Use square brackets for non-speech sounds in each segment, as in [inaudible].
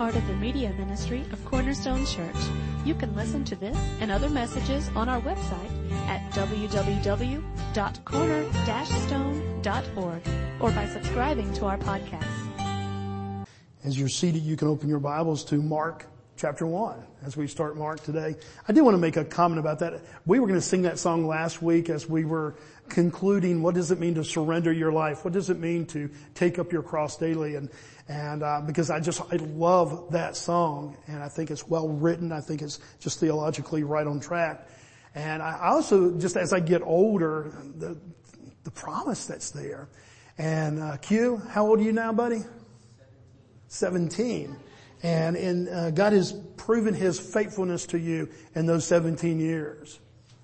part of the media ministry of Cornerstone Church. You can listen to this and other messages on our website at www.corner-stone.org or by subscribing to our podcast. As you're seated, you can open your Bibles to Mark chapter 1 as we start Mark today. I do want to make a comment about that. We were going to sing that song last week as we were concluding what does it mean to surrender your life? What does it mean to take up your cross daily? And and uh, because I just I love that song, and I think it's well written. I think it's just theologically right on track. And I also just as I get older, the the promise that's there. And uh, Q, how old are you now, buddy? Seventeen. And, and uh, God has proven His faithfulness to you in those 17 years.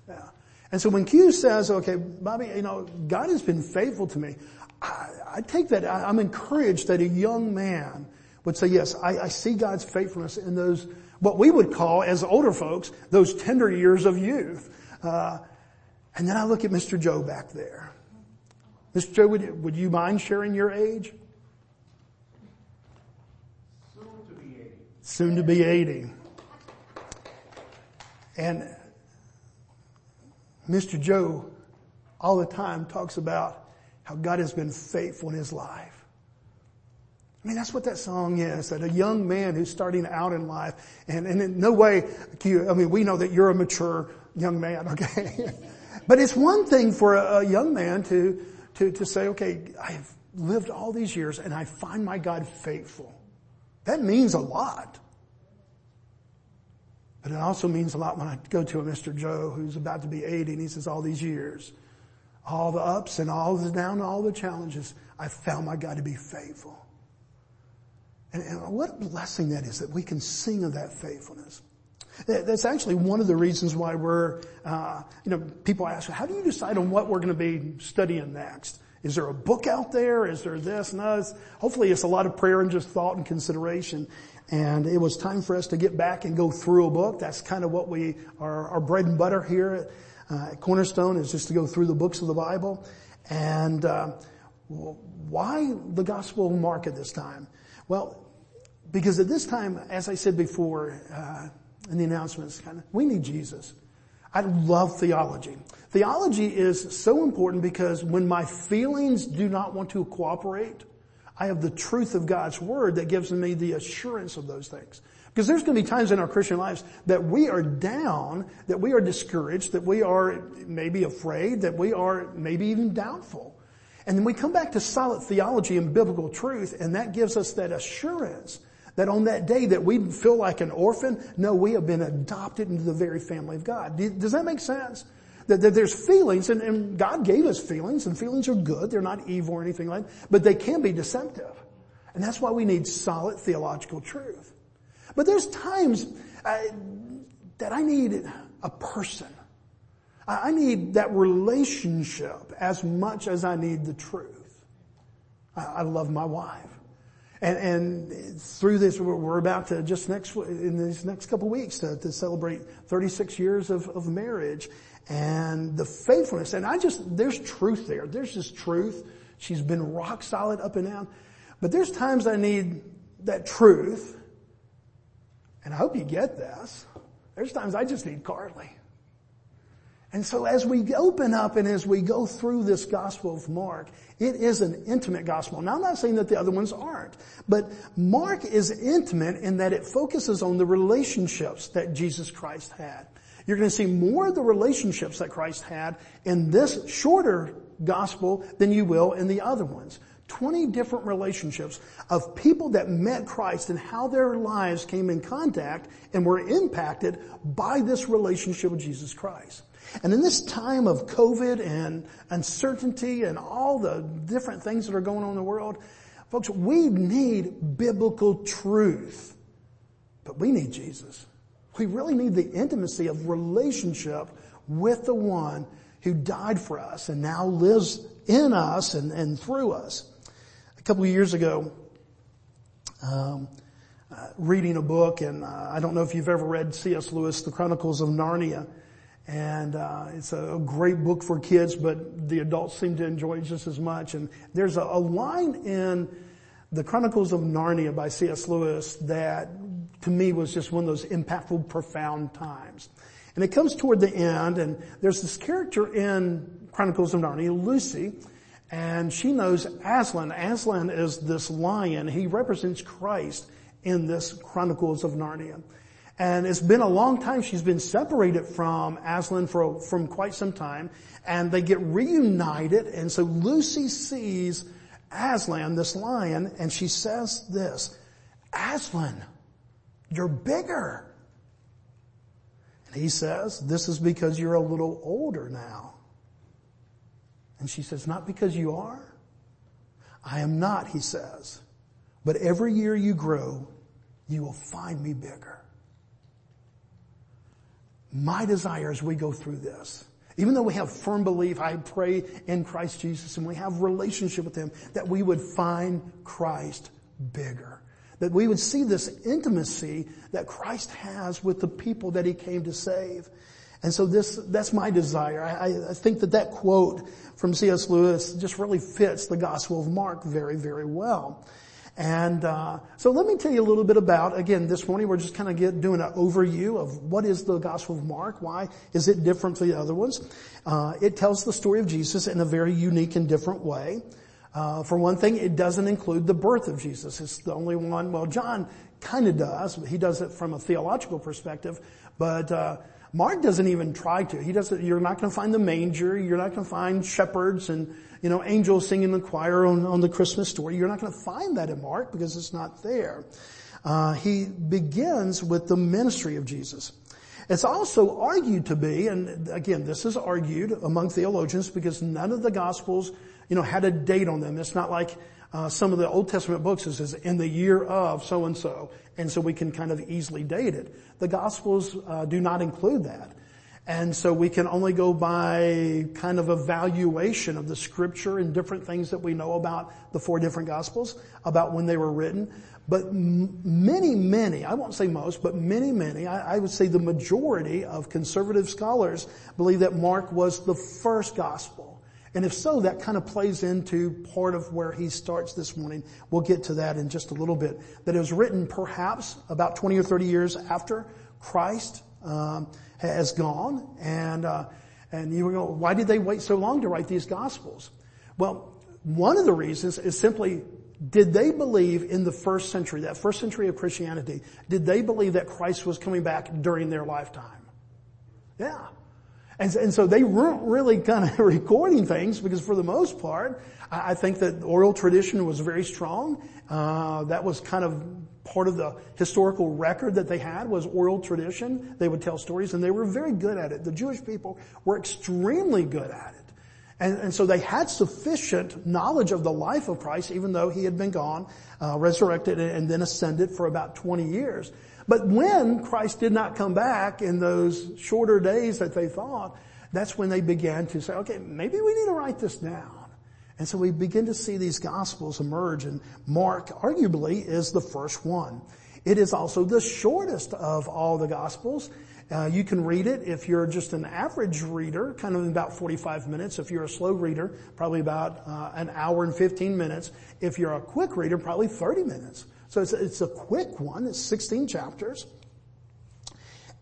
Yeah. And so when Q says, okay, Bobby, you know, God has been faithful to me, I, I take that, I, am encouraged that a young man would say, yes, I, I see God's faithfulness in those, what we would call as older folks, those tender years of youth. Uh, and then I look at Mr. Joe back there. Mr. Joe, would, would you mind sharing your age? Soon to be 80. Soon to be 80. And Mr. Joe all the time talks about how God has been faithful in his life. I mean, that's what that song is, that a young man who's starting out in life, and, and in no way, I mean, we know that you're a mature young man, [laughs] okay? but it's one thing for a, a young man to, to, to say, okay, I've lived all these years and I find my God faithful. That means a lot. But it also means a lot when I go to a Mr. Joe who's about to be 80 and he says all these years, all the ups and all the down, all the challenges, I found my God to be faithful. And, and what a blessing that is that we can sing of that faithfulness. That's actually one of the reasons why we're, uh, you know, people ask, how do you decide on what we're going to be studying next? Is there a book out there? Is there this? No, hopefully it's a lot of prayer and just thought and consideration. And it was time for us to get back and go through a book. That's kind of what we, our, our bread and butter here uh, Cornerstone is just to go through the books of the Bible. And uh, why the Gospel of Mark at this time? Well, because at this time, as I said before uh, in the announcements, kind of, we need Jesus. I love theology. Theology is so important because when my feelings do not want to cooperate, I have the truth of God's Word that gives me the assurance of those things. Because there's going to be times in our Christian lives that we are down, that we are discouraged, that we are maybe afraid, that we are maybe even doubtful. And then we come back to solid theology and biblical truth, and that gives us that assurance that on that day that we feel like an orphan, no, we have been adopted into the very family of God. Does that make sense? That, there's feelings, and, and God gave us feelings, and feelings are good. They're not evil or anything like that, but they can be deceptive. And that's why we need solid theological truth. But there's times uh, that I need a person. I need that relationship as much as I need the truth. I, I love my wife. And, and, through this, we're about to just next, in these next couple weeks to, to celebrate 36 years of, of marriage and the faithfulness. And I just, there's truth there. There's just truth. She's been rock solid up and down. But there's times I need that truth and I hope you get this. There's times I just need Carly. And so as we open up and as we go through this Gospel of Mark, it is an intimate gospel. Now I'm not saying that the other ones aren't, but Mark is intimate in that it focuses on the relationships that Jesus Christ had. You're going to see more of the relationships that Christ had in this shorter gospel than you will in the other ones. 20 different relationships of people that met Christ and how their lives came in contact and were impacted by this relationship with Jesus Christ. And in this time of COVID and uncertainty and all the different things that are going on in the world, folks, we need biblical truth. But we need Jesus. We really need the intimacy of relationship with the one who died for us and now lives in us and, and through us couple of years ago, um, uh, reading a book, and uh, I don't know if you've ever read C.S. Lewis, The Chronicles of Narnia. And uh, it's a great book for kids, but the adults seem to enjoy it just as much. And there's a, a line in the Chronicles of Narnia by C.S. Lewis that to me was just one of those impactful, profound times. And it comes toward the end and there's this character in Chronicles of Narnia, Lucy, and she knows Aslan. Aslan is this lion. He represents Christ in this Chronicles of Narnia. And it's been a long time she's been separated from Aslan for, from quite some time. And they get reunited. And so Lucy sees Aslan, this lion, and she says this, Aslan, you're bigger. And he says, this is because you're a little older now. And she says, not because you are. I am not, he says. But every year you grow, you will find me bigger. My desire as we go through this, even though we have firm belief, I pray in Christ Jesus and we have relationship with Him, that we would find Christ bigger. That we would see this intimacy that Christ has with the people that He came to save. And so this, that's my desire. I, I think that that quote from C.S. Lewis just really fits the Gospel of Mark very, very well. And uh, so let me tell you a little bit about, again, this morning we're just kind of doing an overview of what is the Gospel of Mark, why is it different from the other ones. Uh, it tells the story of Jesus in a very unique and different way. Uh, for one thing, it doesn't include the birth of Jesus. It's the only one, well, John kind of does, he does it from a theological perspective, but uh, Mark doesn't even try to. He doesn't, you're not going to find the manger, you're not going to find shepherds and you know, angels singing the choir on, on the Christmas story. You're not going to find that in Mark because it's not there. Uh, he begins with the ministry of Jesus. It's also argued to be, and again, this is argued among theologians because none of the gospels, you know, had a date on them. It's not like uh, some of the Old Testament books it says in the year of so and so, and so we can kind of easily date it. The gospels uh, do not include that. And so we can only go by kind of evaluation of the scripture and different things that we know about the four different gospels, about when they were written. But many, many, I won't say most, but many, many, I, I would say the majority of conservative scholars believe that Mark was the first gospel. And if so, that kind of plays into part of where he starts this morning. We'll get to that in just a little bit. That it was written perhaps about 20 or 30 years after Christ. Um, has gone, and uh, and you go, why did they wait so long to write these gospels? Well, one of the reasons is simply, did they believe in the first century, that first century of Christianity, did they believe that Christ was coming back during their lifetime? Yeah. And, and so they weren't really kind of [laughs] recording things because for the most part, I, I think that oral tradition was very strong. Uh, that was kind of part of the historical record that they had was oral tradition. They would tell stories and they were very good at it. The Jewish people were extremely good at it. And, and so they had sufficient knowledge of the life of Christ even though he had been gone, uh, resurrected and then ascended for about 20 years. But when Christ did not come back in those shorter days that they thought, that's when they began to say, okay, maybe we need to write this down. And so we begin to see these gospels emerge and Mark arguably is the first one. It is also the shortest of all the gospels. Uh, you can read it if you're just an average reader, kind of in about 45 minutes. If you're a slow reader, probably about uh, an hour and 15 minutes. If you're a quick reader, probably 30 minutes. So it's, it's a quick one. It's 16 chapters.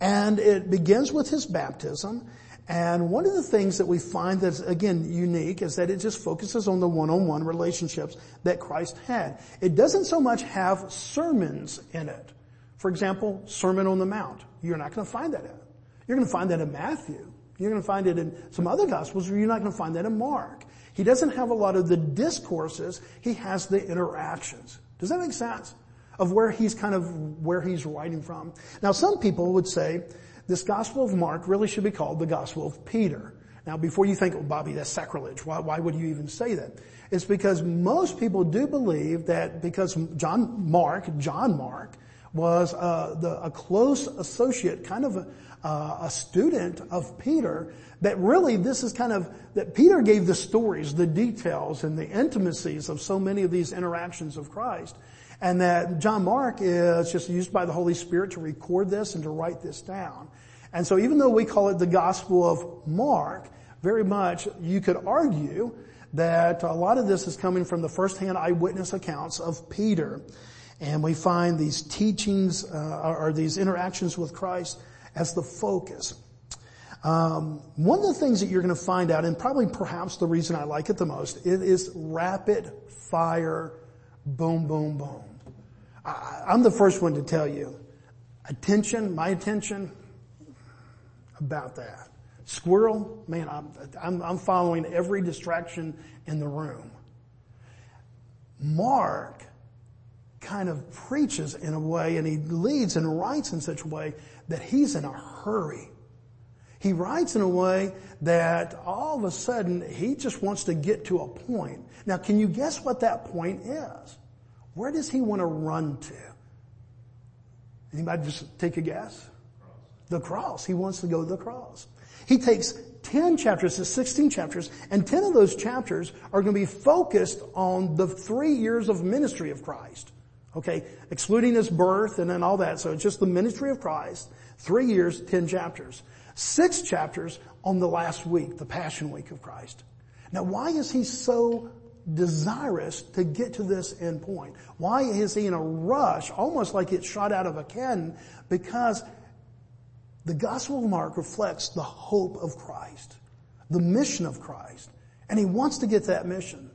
And it begins with his baptism. And one of the things that we find that's again unique is that it just focuses on the one-on-one relationships that Christ had. It doesn't so much have sermons in it. For example, Sermon on the Mount. You're not going to find that in. You're going to find that in Matthew. You're going to find it in some other gospels, you're not going to find that in Mark. He doesn't have a lot of the discourses. He has the interactions. Does that make sense? Of where he's kind of, where he's writing from. Now some people would say, this Gospel of Mark really should be called the Gospel of Peter. Now before you think, oh Bobby, that's sacrilege. Why, why would you even say that? It's because most people do believe that because John Mark, John Mark, was uh, the, a close associate, kind of a, uh, a student of Peter, that really this is kind of, that Peter gave the stories, the details, and the intimacies of so many of these interactions of Christ. And that John Mark is just used by the Holy Spirit to record this and to write this down. And so even though we call it the Gospel of Mark, very much you could argue that a lot of this is coming from the firsthand eyewitness accounts of Peter. And we find these teachings uh, or these interactions with Christ as the focus. Um, one of the things that you're going to find out, and probably perhaps the reason I like it the most, it is rapid fire, boom, boom, boom. I, I'm the first one to tell you, attention, my attention, about that. Squirrel, man, I'm, I'm, I'm following every distraction in the room. Mark kind of preaches in a way and he leads and writes in such a way that he's in a hurry. He writes in a way that all of a sudden he just wants to get to a point. Now can you guess what that point is? Where does he want to run to? Anybody just take a guess? The cross. He wants to go to the cross. He takes 10 chapters to 16 chapters, and 10 of those chapters are going to be focused on the three years of ministry of Christ. Okay, excluding his birth and then all that. So it's just the ministry of Christ. Three years, 10 chapters. Six chapters on the last week, the Passion Week of Christ. Now why is he so desirous to get to this end point? Why is he in a rush, almost like it's shot out of a cannon? Because the Gospel of Mark reflects the hope of Christ, the mission of Christ, and he wants to get that mission.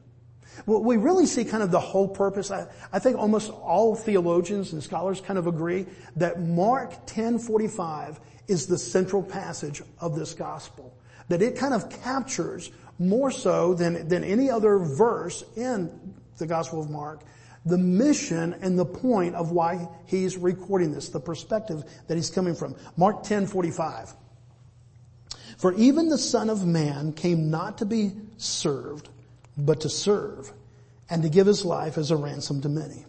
Well, we really see kind of the whole purpose. I, I, think almost all theologians and scholars kind of agree that Mark 1045 is the central passage of this gospel. That it kind of captures more so than, than any other verse in the gospel of Mark, the mission and the point of why he's recording this, the perspective that he's coming from. Mark 10, 45. For even the son of man came not to be served, but to serve and to give his life as a ransom to many.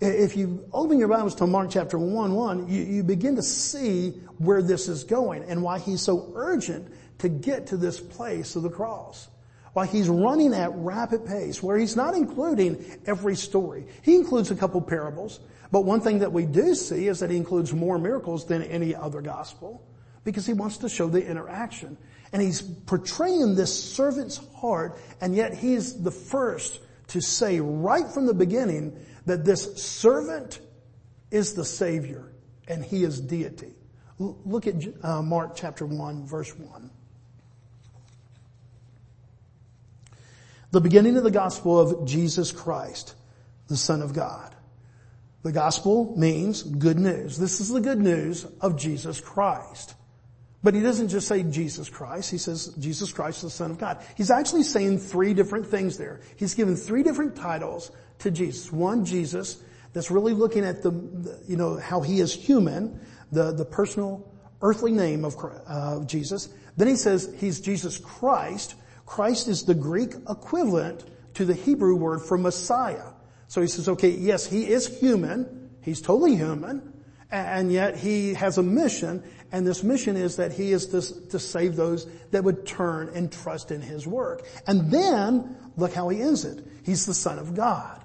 If you open your Bibles to Mark chapter 1, 1, you, you begin to see where this is going and why he's so urgent to get to this place of the cross. Why he's running at rapid pace, where he's not including every story. He includes a couple parables, but one thing that we do see is that he includes more miracles than any other gospel, because he wants to show the interaction. And he's portraying this servant's heart, and yet he's the first to say right from the beginning that this servant is the Savior, and he is deity. Look at uh, Mark chapter 1 verse 1. The beginning of the gospel of Jesus Christ, the Son of God. The gospel means good news. This is the good news of Jesus Christ. But he doesn't just say Jesus Christ, he says Jesus Christ, the Son of God. He's actually saying three different things there. He's given three different titles to Jesus. One, Jesus, that's really looking at the, you know, how he is human, the, the personal earthly name of uh, Jesus. Then he says he's Jesus Christ, Christ is the Greek equivalent to the Hebrew word for Messiah. So he says, okay, yes, he is human. He's totally human. And yet he has a mission, and this mission is that he is to, to save those that would turn and trust in his work. And then, look how he ends it. He's the Son of God.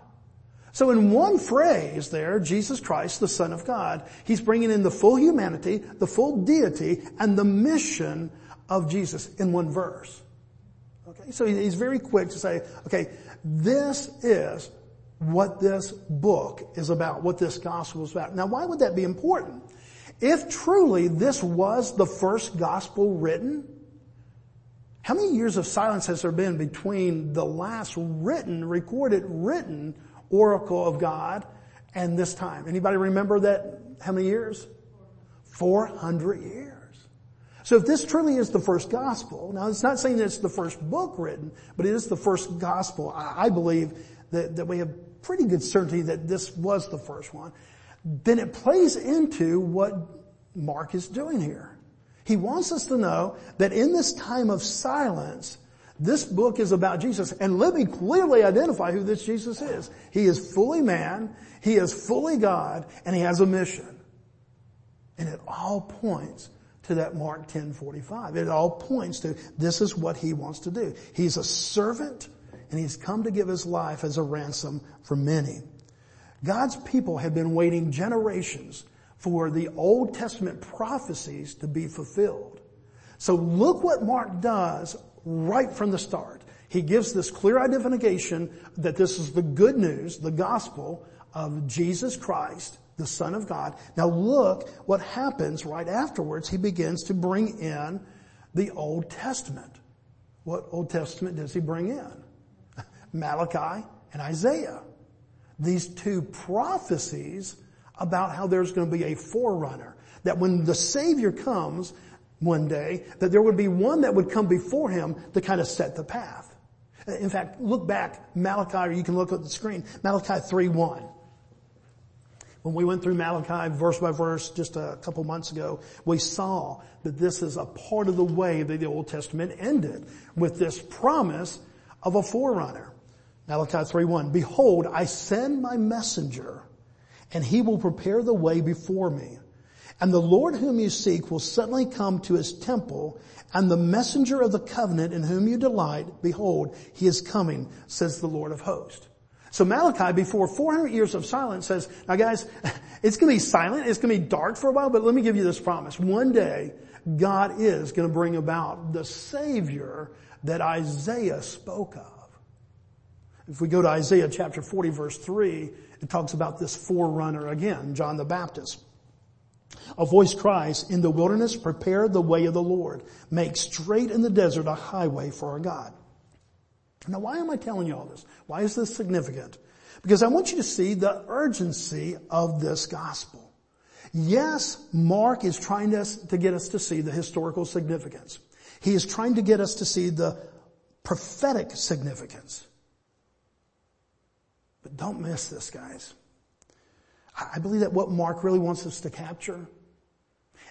So in one phrase there, Jesus Christ, the Son of God, he's bringing in the full humanity, the full deity, and the mission of Jesus in one verse. Okay, so he's very quick to say, okay, this is what this book is about, what this gospel is about. Now why would that be important? If truly this was the first gospel written, how many years of silence has there been between the last written, recorded, written oracle of God and this time? Anybody remember that? How many years? 400 years. So if this truly is the first gospel, now it's not saying that it's the first book written, but it is the first gospel. I, believe that, that we have pretty good certainty that this was the first one. Then it plays into what Mark is doing here. He wants us to know that in this time of silence, this book is about Jesus. And let me clearly identify who this Jesus is. He is fully man, he is fully God, and he has a mission. And it all points to that Mark 10:45. It all points to this is what he wants to do. He's a servant and he's come to give his life as a ransom for many. God's people have been waiting generations for the Old Testament prophecies to be fulfilled. So look what Mark does right from the start. He gives this clear identification that this is the good news, the gospel of Jesus Christ, the Son of God. Now look what happens right afterwards. He begins to bring in the Old Testament. What Old Testament does he bring in? [laughs] Malachi and Isaiah. These two prophecies about how there's going to be a forerunner. That when the Savior comes one day, that there would be one that would come before him to kind of set the path. In fact, look back, Malachi, or you can look at the screen, Malachi 3.1. When we went through Malachi verse by verse just a couple months ago, we saw that this is a part of the way that the Old Testament ended with this promise of a forerunner. Malachi 3.1, Behold, I send my messenger and he will prepare the way before me. And the Lord whom you seek will suddenly come to his temple and the messenger of the covenant in whom you delight, behold, he is coming, says the Lord of hosts. So Malachi, before 400 years of silence says, now guys, [laughs] it's gonna be silent, it's gonna be dark for a while, but let me give you this promise. One day, God is gonna bring about the Savior that Isaiah spoke of. If we go to Isaiah chapter 40 verse 3, it talks about this forerunner again, John the Baptist. A voice cries, in the wilderness prepare the way of the Lord. Make straight in the desert a highway for our God. Now why am I telling you all this? Why is this significant? Because I want you to see the urgency of this gospel. Yes, Mark is trying to, to get us to see the historical significance. He is trying to get us to see the prophetic significance. But don't miss this, guys. I believe that what Mark really wants us to capture,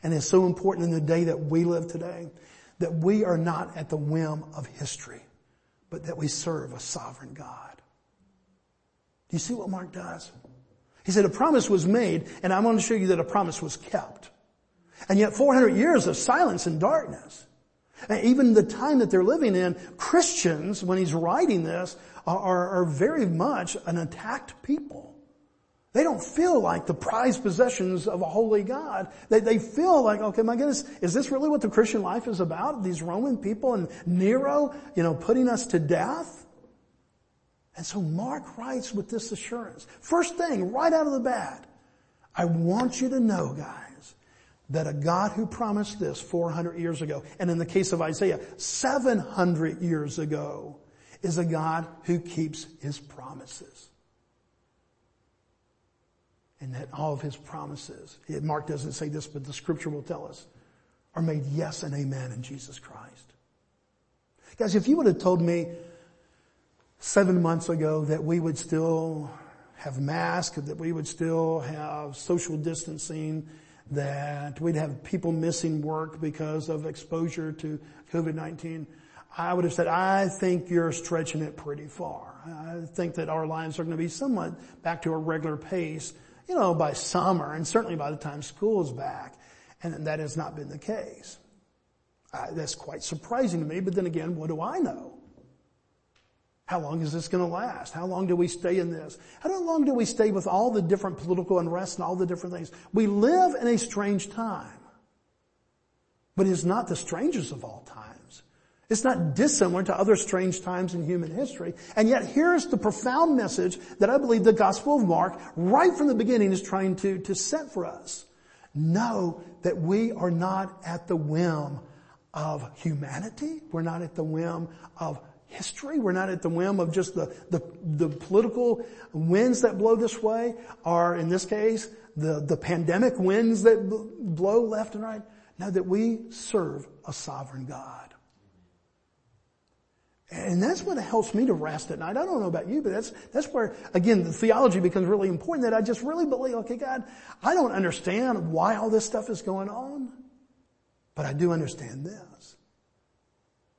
and is so important in the day that we live today, that we are not at the whim of history, but that we serve a sovereign God. Do you see what Mark does? He said a promise was made, and I'm going to show you that a promise was kept. And yet 400 years of silence and darkness. And even the time that they're living in, Christians, when he's writing this, are, are very much an attacked people. They don't feel like the prized possessions of a holy God. They, they feel like, okay, my goodness, is this really what the Christian life is about? These Roman people and Nero, you know, putting us to death? And so Mark writes with this assurance. First thing, right out of the bat, I want you to know, guys, that a God who promised this 400 years ago, and in the case of Isaiah, 700 years ago, is a God who keeps his promises and that all of his promises, Mark doesn't say this, but the scripture will tell us, are made yes and amen in Jesus Christ. Guys, if you would have told me seven months ago that we would still have masks, that we would still have social distancing, that we'd have people missing work because of exposure to COVID-19, I would have said, I think you're stretching it pretty far. I think that our lives are going to be somewhat back to a regular pace you know, by summer and certainly by the time school is back. And that has not been the case. Uh, that's quite surprising to me, but then again, what do I know? How long is this going to last? How long do we stay in this? How long do we stay with all the different political unrest and all the different things? We live in a strange time, but it's not the strangest of all time. It's not dissimilar to other strange times in human history. And yet here's the profound message that I believe the Gospel of Mark right from the beginning is trying to, to set for us. Know that we are not at the whim of humanity. We're not at the whim of history. We're not at the whim of just the, the, the political winds that blow this way, or in this case, the, the pandemic winds that blow left and right. Know that we serve a sovereign God. And that's what helps me to rest at night. I don't know about you, but that's, that's where, again, the theology becomes really important that I just really believe, okay, God, I don't understand why all this stuff is going on, but I do understand this.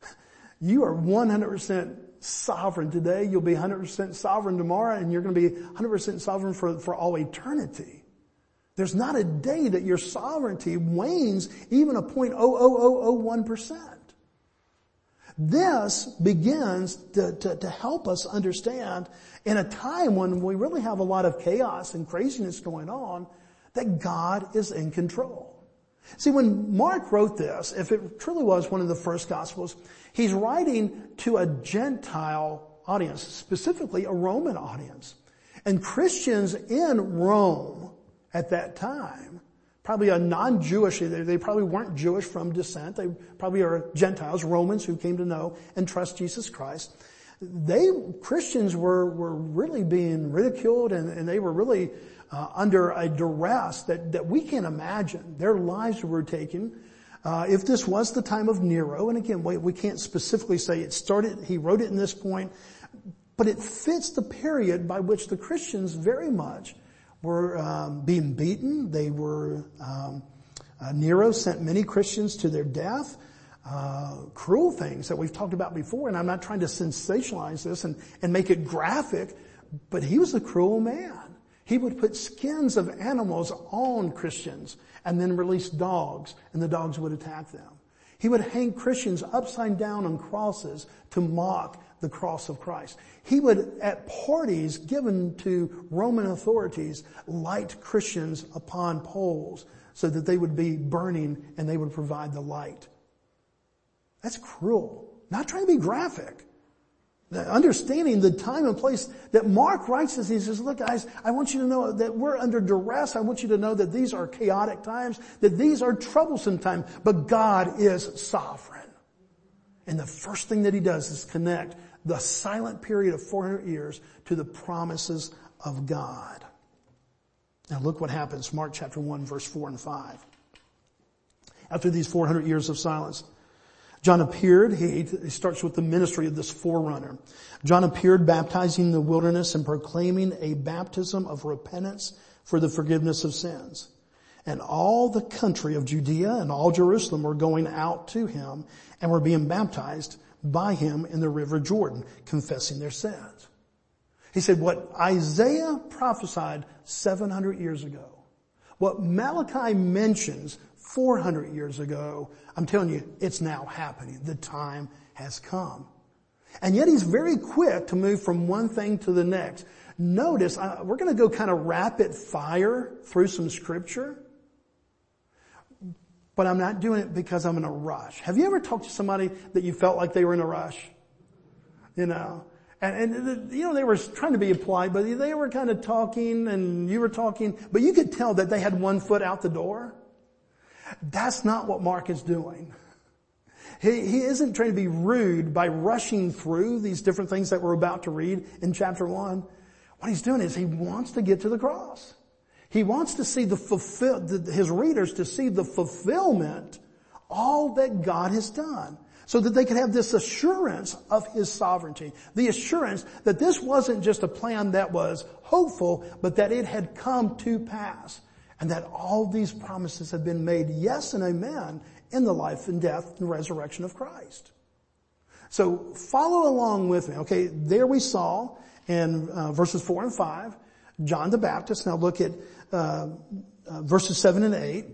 [laughs] You are 100% sovereign today. You'll be 100% sovereign tomorrow and you're going to be 100% sovereign for, for all eternity. There's not a day that your sovereignty wanes even a 0.00001%. This begins to, to, to, help us understand in a time when we really have a lot of chaos and craziness going on that God is in control. See, when Mark wrote this, if it truly was one of the first gospels, he's writing to a Gentile audience, specifically a Roman audience. And Christians in Rome at that time, probably a non-Jewish, they probably weren't Jewish from descent, they probably are Gentiles, Romans who came to know and trust Jesus Christ. They, Christians were, were really being ridiculed and, and they were really uh, under a duress that, that we can't imagine. Their lives were taken. Uh, if this was the time of Nero, and again, we, we can't specifically say it started, he wrote it in this point, but it fits the period by which the Christians very much were um, being beaten. They were, um, uh, Nero sent many Christians to their death. Uh, cruel things that we've talked about before, and I'm not trying to sensationalize this and, and make it graphic, but he was a cruel man. He would put skins of animals on Christians and then release dogs and the dogs would attack them. He would hang Christians upside down on crosses to mock the cross of Christ. He would, at parties given to Roman authorities, light Christians upon poles so that they would be burning and they would provide the light. That's cruel. Not trying to be graphic understanding the time and place that Mark writes this, he says, look guys, I want you to know that we're under duress. I want you to know that these are chaotic times, that these are troublesome times, but God is sovereign. And the first thing that he does is connect the silent period of 400 years to the promises of God. Now look what happens, Mark chapter 1 verse 4 and 5. After these 400 years of silence, John appeared, he, he starts with the ministry of this forerunner. John appeared baptizing in the wilderness and proclaiming a baptism of repentance for the forgiveness of sins. And all the country of Judea and all Jerusalem were going out to him and were being baptized by him in the river Jordan, confessing their sins. He said what Isaiah prophesied 700 years ago, what Malachi mentions 400 years ago, I'm telling you, it's now happening. The time has come. And yet he's very quick to move from one thing to the next. Notice, uh, we're going to go kind of rapid fire through some scripture. But I'm not doing it because I'm in a rush. Have you ever talked to somebody that you felt like they were in a rush? You know? And, and, you know, they were trying to be polite, but they were kind of talking and you were talking, but you could tell that they had one foot out the door. That's not what Mark is doing. He, he isn't trying to be rude by rushing through these different things that we're about to read in chapter one. What he's doing is he wants to get to the cross. He wants to see the fulfill, his readers to see the fulfillment, all that God has done. So that they could have this assurance of His sovereignty. The assurance that this wasn't just a plan that was hopeful, but that it had come to pass and that all these promises have been made yes and amen in the life and death and resurrection of Christ. So follow along with me. Okay, there we saw in uh, verses 4 and 5, John the Baptist. Now look at uh, uh, verses 7 and 8,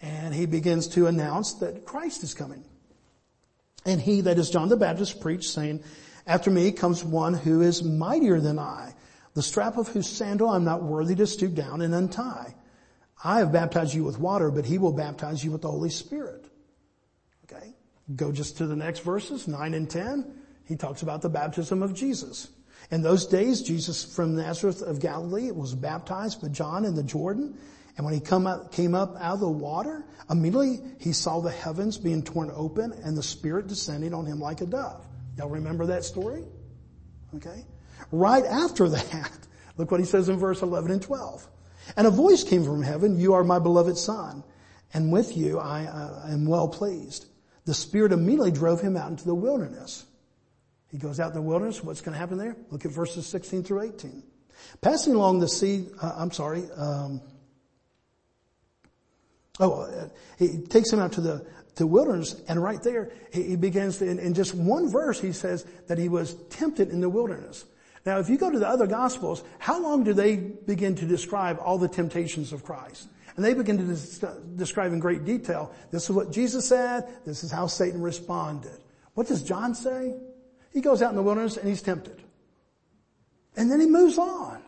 and he begins to announce that Christ is coming. And he, that is John the Baptist, preached saying, after me comes one who is mightier than I, the strap of whose sandal I'm not worthy to stoop down and untie. I have baptized you with water, but he will baptize you with the Holy Spirit. Okay. Go just to the next verses, 9 and 10. He talks about the baptism of Jesus. In those days, Jesus from Nazareth of Galilee was baptized by John in the Jordan. And when he come out, came up out of the water, immediately he saw the heavens being torn open and the Spirit descending on him like a dove. Y'all remember that story? Okay. Right after [laughs] that, look what he says in verse 11 and 12. And a voice came from heaven, you are my beloved son, and with you I uh, am well pleased. The Spirit immediately drove him out into the wilderness. He goes out in the wilderness. What's going to happen there? Look at verses 16 through 18. Passing along the sea, uh, I'm sorry, um, oh, uh, he takes him out to the, to wilderness and right there he, he begins to, in, in just one verse he says that he was tempted in the wilderness. Now, if you go to the other gospels, how long do they begin to describe all the temptations of Christ? And they begin to describe in great detail, this is what Jesus said, this is how Satan responded. What does John say? He goes out in the wilderness and he's tempted. And then he moves on.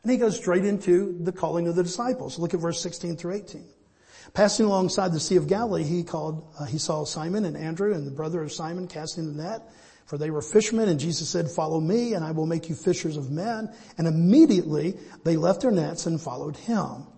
And he goes straight into the calling of the disciples. Look at verse 16 through 18. Passing alongside the Sea of Galilee, he called, uh, he saw Simon and Andrew and the brother of Simon casting the net, for they were fishermen, and Jesus said, follow me, and I will make you fishers of men. And immediately they left their nets and followed him.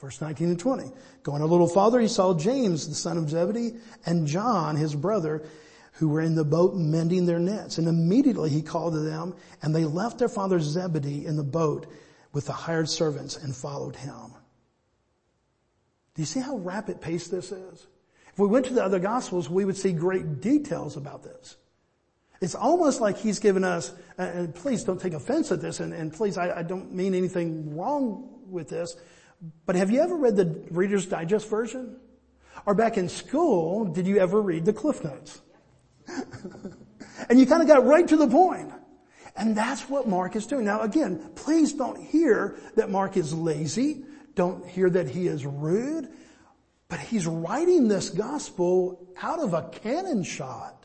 Verse 19 and 20. Going a little farther, he saw James, the son of Zebedee, and John, his brother, who were in the boat mending their nets. And immediately he called to them, and they left their father Zebedee in the boat with the hired servants and followed him. Do you see how rapid pace this is? If we went to the other gospels, we would see great details about this. It's almost like he's given us, uh, and please don't take offense at this, and, and please, I, I don't mean anything wrong with this, but have you ever read the Reader's Digest version? Or back in school, did you ever read the Cliff Notes? [laughs] and you kind of got right to the point. And that's what Mark is doing. Now again, please don't hear that Mark is lazy. Don't hear that he is rude. But he's writing this gospel out of a cannon shot.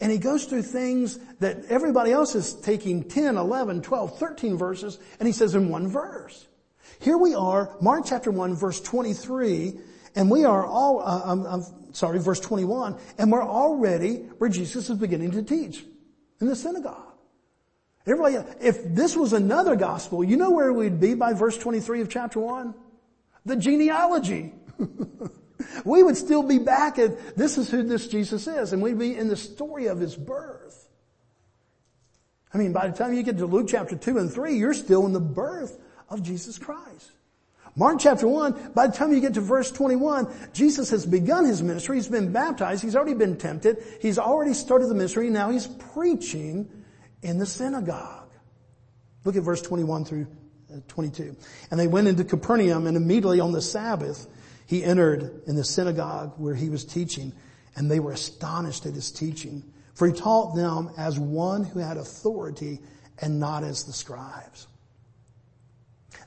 And he goes through things that everybody else is taking 10, 11, 12, 13 verses, and he says in one verse. Here we are, Mark chapter 1 verse 23, and we are all, uh, I'm, I'm sorry, verse 21, and we're already where Jesus is beginning to teach in the synagogue. Everybody, if this was another gospel, you know where we'd be by verse 23 of chapter 1? The genealogy. [laughs] we would still be back at, this is who this Jesus is, and we'd be in the story of his birth. I mean, by the time you get to Luke chapter 2 and 3, you're still in the birth of Jesus Christ. Mark chapter 1, by the time you get to verse 21, Jesus has begun his ministry. He's been baptized. He's already been tempted. He's already started the ministry. Now he's preaching in the synagogue. Look at verse 21 through uh, 22. And they went into Capernaum and immediately on the Sabbath, he entered in the synagogue where he was teaching and they were astonished at his teaching. For he taught them as one who had authority and not as the scribes.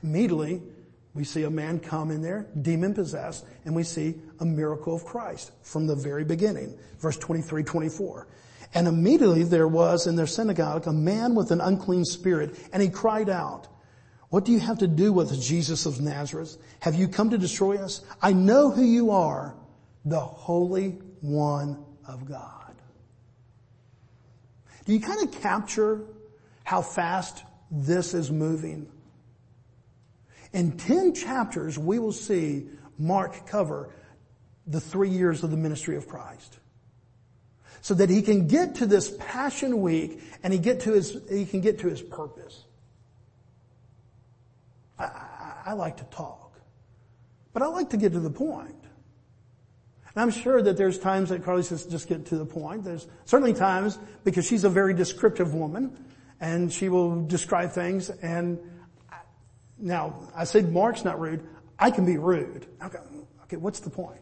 Immediately, we see a man come in there, demon possessed, and we see a miracle of Christ from the very beginning. Verse 23, 24. And immediately there was in their synagogue a man with an unclean spirit, and he cried out, what do you have to do with Jesus of Nazareth? Have you come to destroy us? I know who you are, the Holy One of God. Do you kind of capture how fast this is moving? In 10 chapters, we will see Mark cover the three years of the ministry of Christ. So that he can get to this passion week and he get to his, he can get to his purpose. I, I, I like to talk, but I like to get to the point. And I'm sure that there's times that Carly says, just get to the point. There's certainly times because she's a very descriptive woman and she will describe things and now, I said Mark's not rude. I can be rude. Okay, okay, what's the point?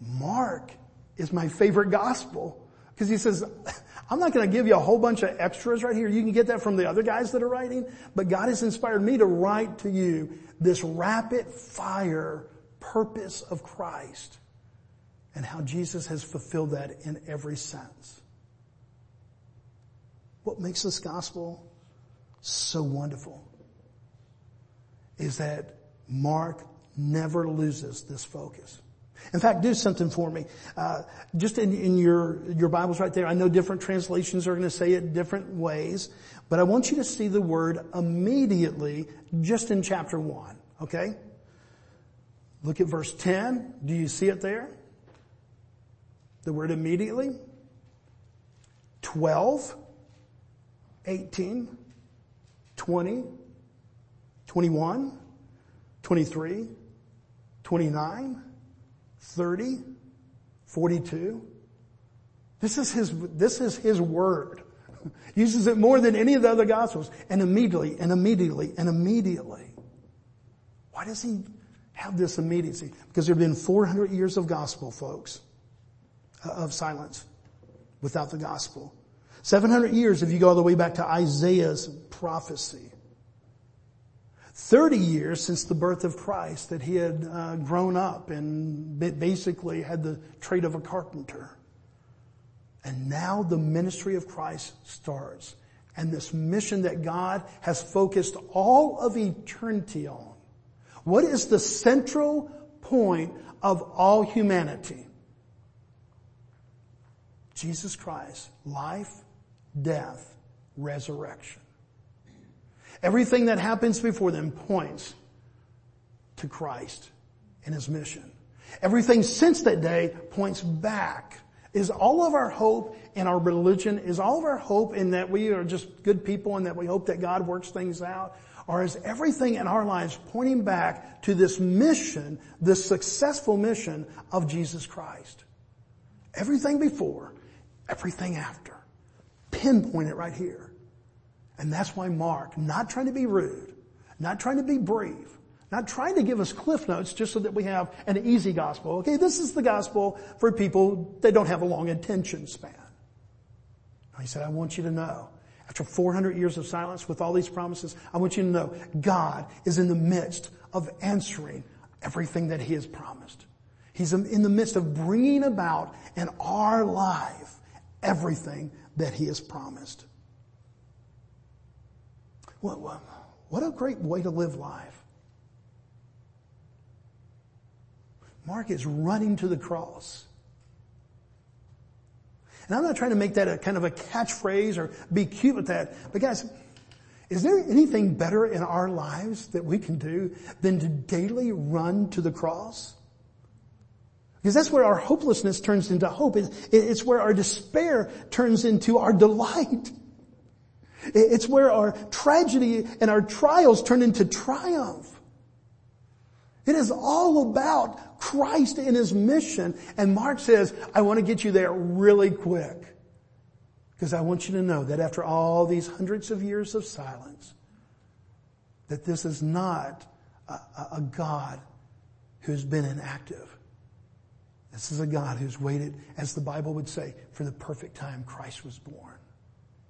Mark is my favorite gospel because he says, I'm not going to give you a whole bunch of extras right here. You can get that from the other guys that are writing, but God has inspired me to write to you this rapid fire purpose of Christ and how Jesus has fulfilled that in every sense. What makes this gospel so wonderful is that Mark never loses this focus. In fact, do something for me. Uh, just in, in, your your Bibles right there, I know different translations are going to say it different ways, but I want you to see the word immediately just in chapter one. Okay. Look at verse ten. Do you see it there? The word immediately. 12, 18, 20, 21, 23, 29, 30, 42. This is his, this is his word. uses it more than any of the other gospels. And immediately, and immediately, and immediately. Why does he have this immediacy? Because there have been 400 years of gospel, folks, uh, of silence without the gospel. 700 years if you go all the way back to Isaiah's prophecy. 30 years since the birth of Christ that he had uh, grown up and basically had the trade of a carpenter. And now the ministry of Christ starts. And this mission that God has focused all of eternity on. What is the central point of all humanity. Jesus Christ, life, death, resurrection. Everything that happens before them points to Christ and His mission. Everything since that day points back. Is all of our hope in our religion, is all of our hope in that we are just good people and that we hope that God works things out? Or is everything in our lives pointing back to this mission, this successful mission of Jesus Christ? Everything before, everything after. Pinpoint it right here. And that's why Mark, not trying to be rude, not trying to be brief, not trying to give us cliff notes just so that we have an easy gospel. Okay, this is the gospel for people that don't have a long attention span. He said, I want you to know, after 400 years of silence with all these promises, I want you to know God is in the midst of answering everything that He has promised. He's in the midst of bringing about in our life everything that He has promised. What, what a great way to live life. Mark is running to the cross. And I'm not trying to make that a kind of a catchphrase or be cute with that. But guys, is there anything better in our lives that we can do than to daily run to the cross? Because that's where our hopelessness turns into hope. It's where our despair turns into our delight. It's where our tragedy and our trials turn into triumph. It is all about Christ and His mission. And Mark says, I want to get you there really quick. Because I want you to know that after all these hundreds of years of silence, that this is not a, a God who's been inactive. This is a God who's waited, as the Bible would say, for the perfect time Christ was born.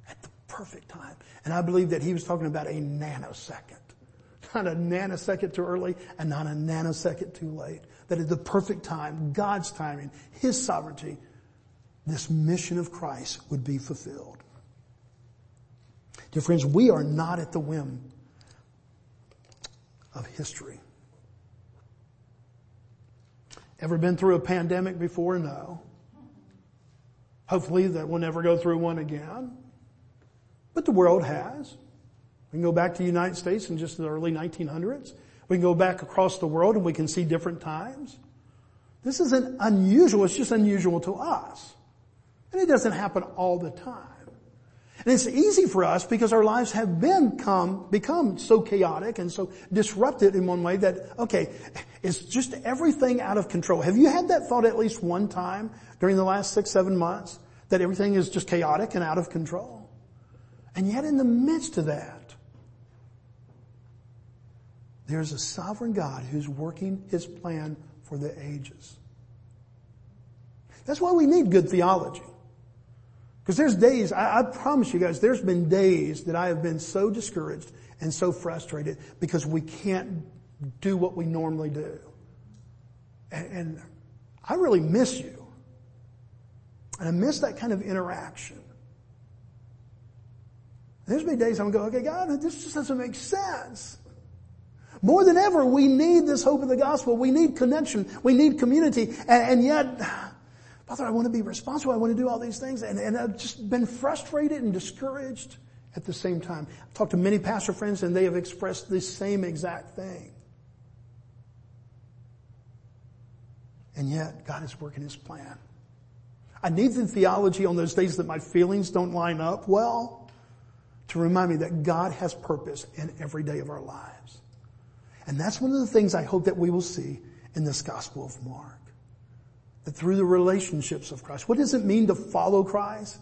At the perfect time. And I believe that he was talking about a nanosecond. Not a nanosecond too early and not a nanosecond too late. That at the perfect time, God's timing, His sovereignty, this mission of Christ would be fulfilled. Dear friends, we are not at the whim of history. Ever been through a pandemic before? No. Hopefully that we'll never go through one again. But the world has. We can go back to the United States in just the early 1900s. We can go back across the world and we can see different times. This isn't unusual, it's just unusual to us. And it doesn't happen all the time. And it's easy for us because our lives have been come, become so chaotic and so disrupted in one way that, okay, it's just everything out of control. Have you had that thought at least one time during the last six, seven months? That everything is just chaotic and out of control? And yet in the midst of that, there's a sovereign God who's working his plan for the ages. That's why we need good theology. Because there's days, I, I, promise you guys, there's been days that I have been so discouraged and so frustrated because we can't do what we normally do. And, and I really miss you. And I miss that kind of interaction. There's been days I'm going, okay, God, this just doesn't make sense. More than ever, we need this hope of the gospel. We need connection. We need community. And, and yet, Father, I want to be responsible. I want to do all these things. And, and I've just been frustrated and discouraged at the same time. I've talked to many pastor friends and they have expressed this same exact thing. And yet, God is working His plan. I need the theology on those days that my feelings don't line up well to remind me that God has purpose in every day of our lives. And that's one of the things I hope that we will see in this Gospel of Mark. That through the relationships of Christ, what does it mean to follow Christ?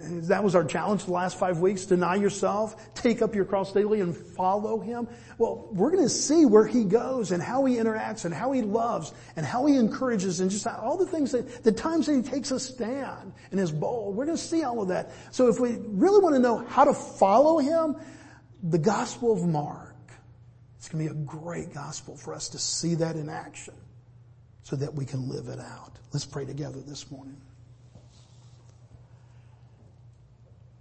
That was our challenge the last five weeks. Deny yourself, take up your cross daily and follow Him. Well, we're going to see where He goes and how He interacts and how He loves and how He encourages and just all the things that, the times that He takes a stand and is bold. We're going to see all of that. So if we really want to know how to follow Him, the Gospel of Mark it's going to be a great gospel for us to see that in action so that we can live it out. Let's pray together this morning.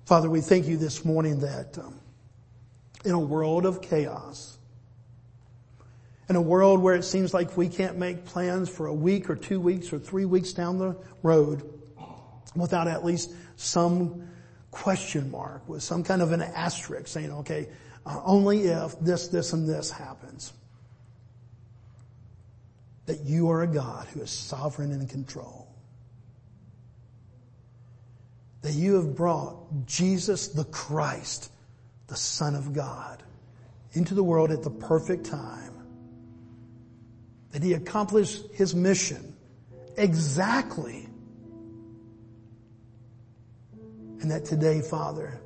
Father, we thank you this morning that um, in a world of chaos, In a world where it seems like we can't make plans for a week or two weeks or three weeks down the road without at least some question mark with some kind of an asterisk saying, okay, uh, only if this, this, and this happens. That you are a God who is sovereign and in control. That you have brought Jesus the Christ, the Son of God, into the world at the perfect time that he accomplished his mission exactly. And that today, Father,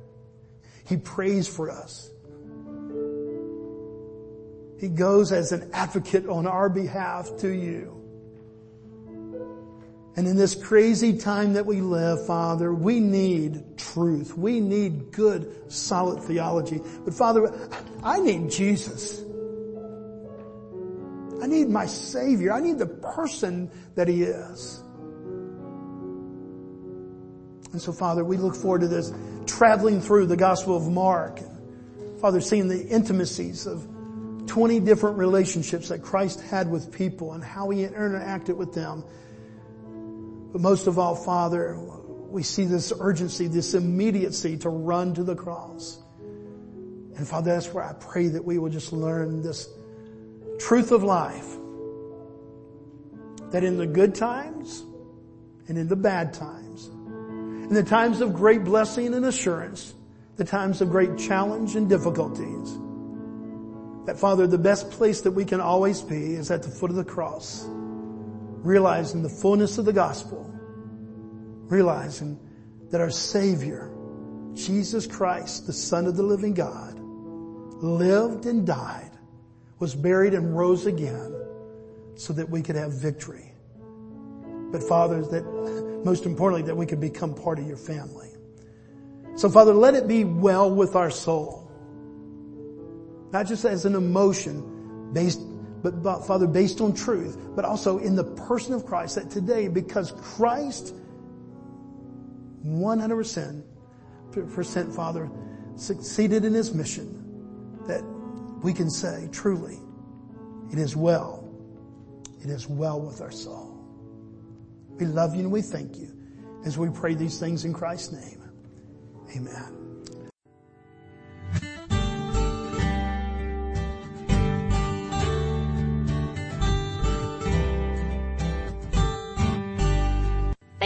he prays for us. He goes as an advocate on our behalf to you. And in this crazy time that we live, Father, we need truth. We need good, solid theology. But Father, I need Jesus. I need my Savior. I need the person that He is. And so Father, we look forward to this traveling through the Gospel of Mark. Father, seeing the intimacies of 20 different relationships that Christ had with people and how He interacted with them. But most of all, Father, we see this urgency, this immediacy to run to the cross. And Father, that's where I pray that we will just learn this truth of life. That in the good times and in the bad times, in the times of great blessing and assurance, the times of great challenge and difficulties, that Father, the best place that we can always be is at the foot of the cross, realizing the fullness of the gospel, realizing that our Savior, Jesus Christ, the Son of the living God, lived and died was buried and rose again so that we could have victory. But Father, that most importantly, that we could become part of your family. So Father, let it be well with our soul. Not just as an emotion based, but, but Father, based on truth, but also in the person of Christ that today, because Christ 100% Father succeeded in his mission that we can say truly, it is well. It is well with our soul. We love you and we thank you as we pray these things in Christ's name. Amen.